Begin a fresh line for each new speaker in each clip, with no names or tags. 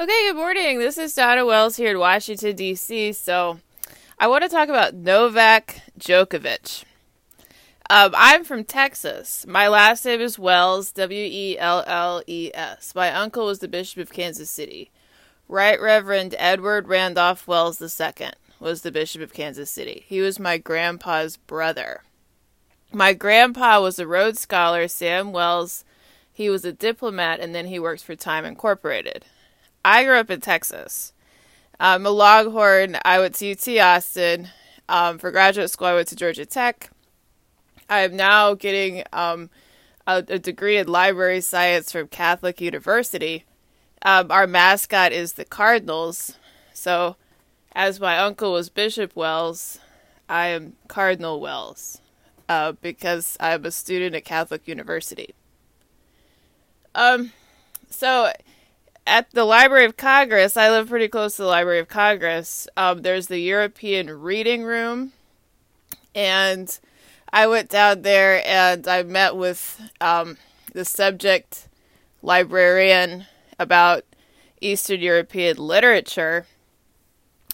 Okay, good morning. This is Donna Wells here in Washington, D.C. So, I want to talk about Novak Djokovic. Um, I'm from Texas. My last name is Wells, W E L L E S. My uncle was the Bishop of Kansas City. Right Reverend Edward Randolph Wells II was the Bishop of Kansas City. He was my grandpa's brother. My grandpa was a Rhodes Scholar, Sam Wells. He was a diplomat, and then he worked for Time Incorporated. I grew up in Texas. I'm a Longhorn. I went to UT Austin. Um, for graduate school, I went to Georgia Tech. I am now getting um, a, a, degree in library science from Catholic University. Um, our mascot is the Cardinals. So, as my uncle was Bishop Wells, I am Cardinal Wells uh, because I'm a student at Catholic University. Um, so at the Library of Congress, I live pretty close to the Library of Congress. Um, there's the European Reading Room, and I went down there and I met with um, the subject librarian about Eastern European literature.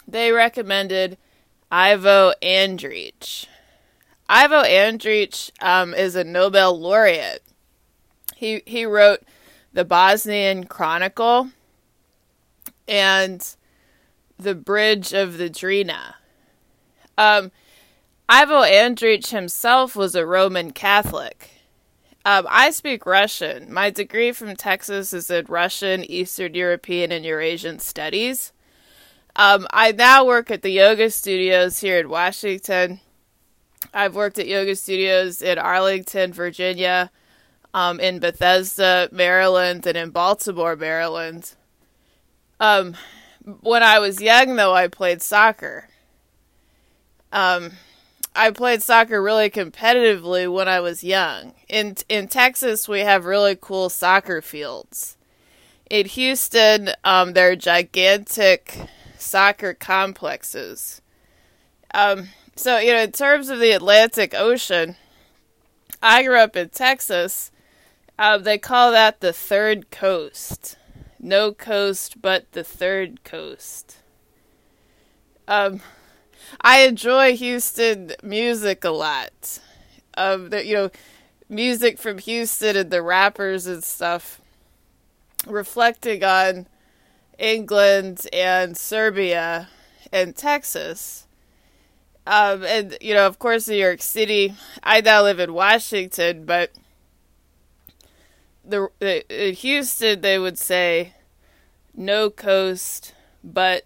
They recommended Ivo Andrić. Ivo Andrić um, is a Nobel laureate. He he wrote the Bosnian Chronicle, and the Bridge of the Drina. Um, Ivo Andrić himself was a Roman Catholic. Um, I speak Russian. My degree from Texas is in Russian, Eastern European, and Eurasian Studies. Um, I now work at the yoga studios here in Washington. I've worked at yoga studios in Arlington, Virginia, um, in Bethesda, Maryland, and in Baltimore, Maryland. Um, when I was young, though, I played soccer. Um, I played soccer really competitively when I was young. In in Texas, we have really cool soccer fields. In Houston, um, there are gigantic soccer complexes. Um, so you know, in terms of the Atlantic Ocean, I grew up in Texas, uh, they call that the third coast. No coast but the third coast. Um, I enjoy Houston music a lot. Um, the, you know, music from Houston and the rappers and stuff, reflecting on England and Serbia and Texas. Um, and you know, of course, New York City. I now live in Washington, but the, in Houston they would say no coast but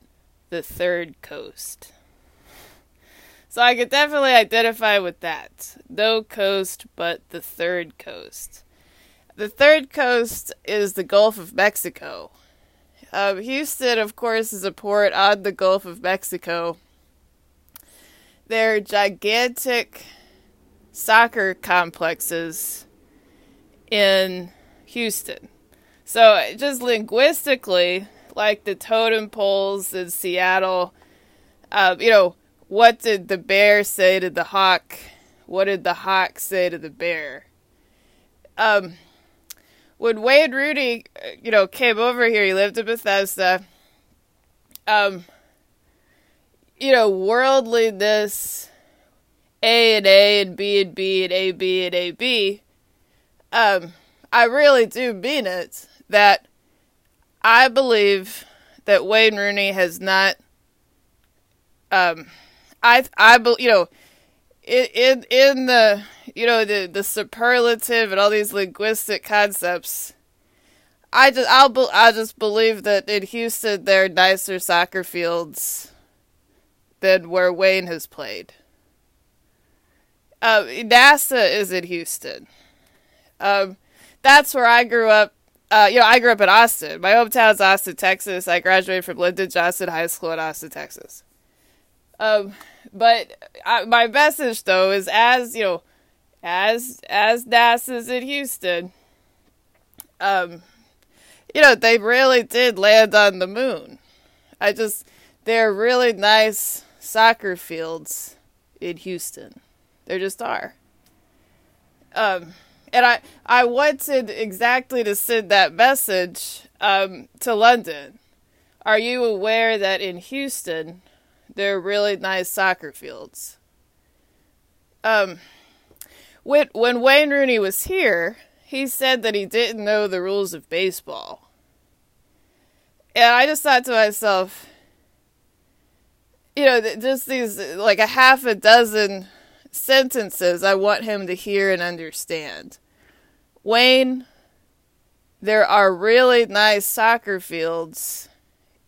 the third coast. So I could definitely identify with that. No coast but the third coast. The third coast is the Gulf of Mexico. Um, Houston, of course, is a port on the Gulf of Mexico. They're gigantic soccer complexes in Houston. So just linguistically, like the totem poles in Seattle, uh, you know, what did the bear say to the hawk? What did the hawk say to the bear? Um, when Wayne Rooney, you know, came over here, he lived in Bethesda. Um, you know, worldliness, A and A and B and B and A B and A B. Um, I really do mean it that I believe that Wayne Rooney has not um I I you know in in the you know the the superlative and all these linguistic concepts I just I'll I just believe that in Houston there are nicer soccer fields than where Wayne has played. Uh, NASA is in Houston. Um, that's where I grew up. Uh, you know, I grew up in Austin. My hometown's Austin, Texas. I graduated from Lyndon Johnson High School in Austin, Texas. Um, but I, my message though is as you know, as as NASA's in Houston. Um, you know, they really did land on the moon. I just they're really nice soccer fields in Houston. There just are. Um and I I wanted exactly to send that message um, to London. are you aware that in Houston there are really nice soccer fields? Um, when when Wayne Rooney was here, he said that he didn't know the rules of baseball, and I just thought to myself, you know, just these like a half a dozen sentences I want him to hear and understand. Wayne, there are really nice soccer fields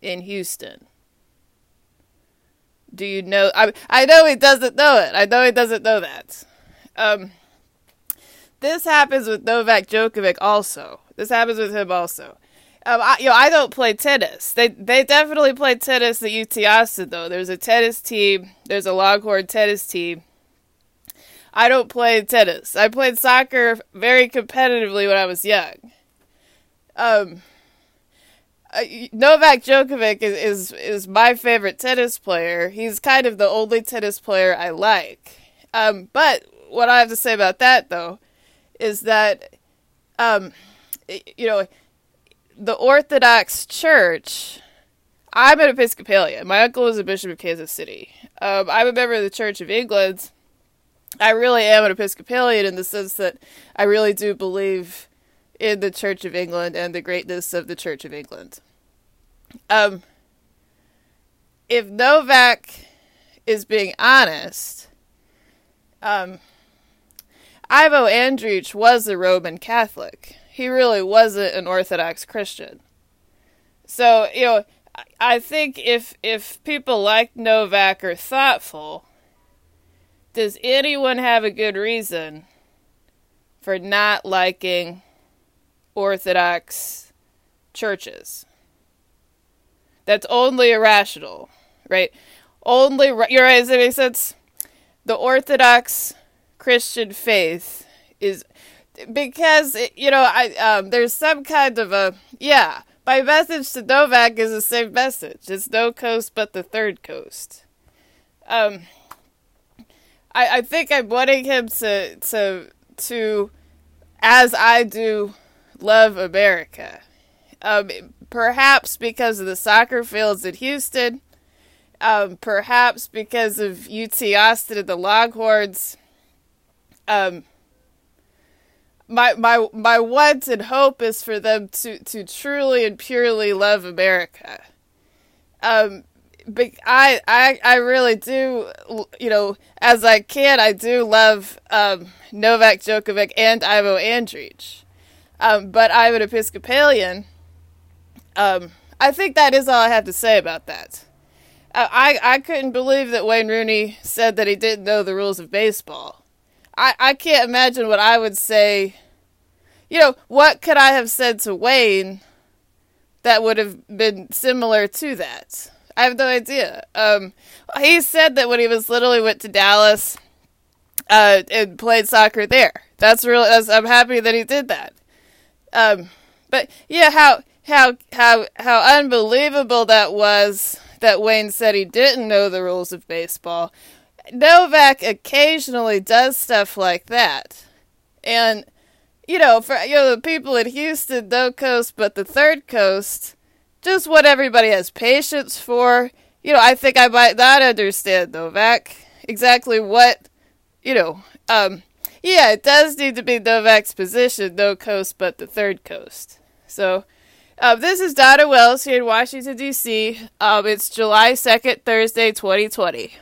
in Houston. Do you know? I I know he doesn't know it. I know he doesn't know that. Um, this happens with Novak Djokovic also. This happens with him also. Um, I, you know, I don't play tennis. They they definitely play tennis at UT Austin though. There's a tennis team. There's a Longhorn tennis team. I don't play tennis. I played soccer very competitively when I was young. Um, Novak Djokovic is, is is my favorite tennis player. He's kind of the only tennis player I like. Um, but what I have to say about that though is that um, you know the Orthodox Church. I'm an Episcopalian. My uncle was a bishop of Kansas City. Um, I'm a member of the Church of England. I really am an Episcopalian in the sense that I really do believe in the Church of England and the greatness of the Church of England. Um, if Novak is being honest, um, Ivo Andrić was a Roman Catholic. He really wasn't an Orthodox Christian. So, you know, I think if if people like Novak are thoughtful, does anyone have a good reason for not liking Orthodox churches. That's only irrational, right? Only you're right. Does it make sense? The Orthodox Christian faith is because you know I um, there's some kind of a yeah. My message to Novak is the same message. It's no coast but the third coast. Um, I I think I'm wanting him to to to as I do love America. Um, perhaps because of the soccer fields at Houston, um, perhaps because of UT Austin and the Longhorns. Um, my my my want and hope is for them to to truly and purely love America. Um, but I I I really do, you know, as I can, I do love um, Novak Djokovic and Ivo Andrić. Um, but I'm an Episcopalian. Um, I think that is all I have to say about that. Uh, I I couldn't believe that Wayne Rooney said that he didn't know the rules of baseball. I I can't imagine what I would say. You know, what could I have said to Wayne that would have been similar to that? I have no idea. Um, he said that when he was he went to Dallas uh, and played soccer there. That's really. That's, I'm happy that he did that. Um, but yeah, how how how how unbelievable that was that Wayne said he didn't know the rules of baseball. Novak occasionally does stuff like that, and you know, for you know the people in Houston, no coast, but the third coast, just what everybody has patience for. You know, I think I might not understand Novak exactly what, you know, um, yeah, it does need to be Novak's position, no coast but the third coast. So, uh, this is Donna Wells here in Washington, D.C. Um, it's July 2nd, Thursday, 2020.